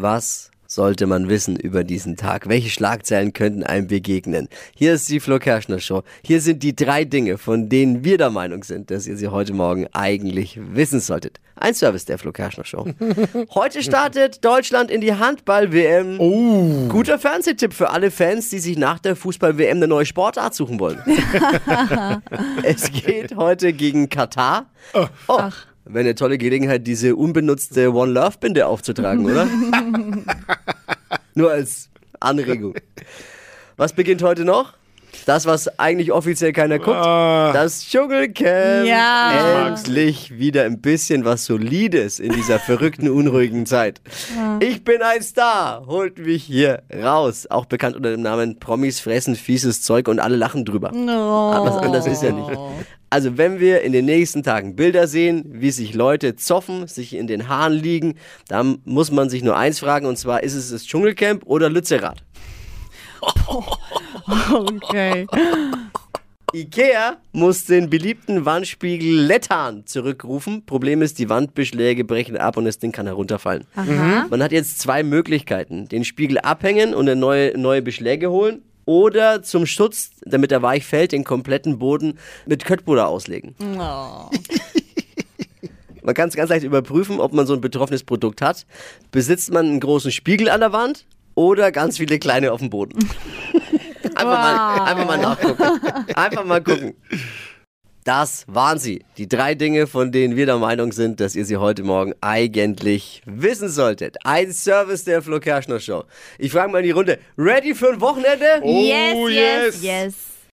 Was sollte man wissen über diesen Tag? Welche Schlagzeilen könnten einem begegnen? Hier ist die Flo Kerschner Show. Hier sind die drei Dinge, von denen wir der Meinung sind, dass ihr sie heute Morgen eigentlich wissen solltet. Ein Service der Flo Kerschner Show. Heute startet Deutschland in die Handball-WM. Oh. Guter Fernsehtipp für alle Fans, die sich nach der Fußball-WM eine neue Sportart suchen wollen. es geht heute gegen Katar. Oh, wäre eine tolle Gelegenheit, diese unbenutzte One Love Binde aufzutragen, oder? Nur als Anregung. Was beginnt heute noch? Das, was eigentlich offiziell keiner guckt. Das Dschungelcamp. Ja. Endlich wieder ein bisschen was Solides in dieser verrückten, unruhigen Zeit. Ich bin ein Star. Holt mich hier raus. Auch bekannt unter dem Namen Promis fressen fieses Zeug und alle lachen drüber. Aber was anderes ist ja nicht. Also wenn wir in den nächsten Tagen Bilder sehen, wie sich Leute zoffen, sich in den Haaren liegen, dann muss man sich nur eins fragen, und zwar, ist es das Dschungelcamp oder Lützerath? Okay. Ikea muss den beliebten Wandspiegel Lettan zurückrufen. Problem ist, die Wandbeschläge brechen ab und das Ding kann herunterfallen. Man hat jetzt zwei Möglichkeiten. Den Spiegel abhängen und eine neue, neue Beschläge holen. Oder zum Schutz, damit er weich fällt, den kompletten Boden mit Köttbutter auslegen. Oh. Man kann es ganz leicht überprüfen, ob man so ein betroffenes Produkt hat. Besitzt man einen großen Spiegel an der Wand oder ganz viele kleine auf dem Boden? einfach, mal, einfach mal nachgucken. Einfach mal gucken. Das waren sie. Die drei Dinge, von denen wir der Meinung sind, dass ihr sie heute Morgen eigentlich wissen solltet. Ein Service der Flo Kerschner Show. Ich frage mal in die Runde. Ready für ein Wochenende? yes, Oh, yes, yes. yes.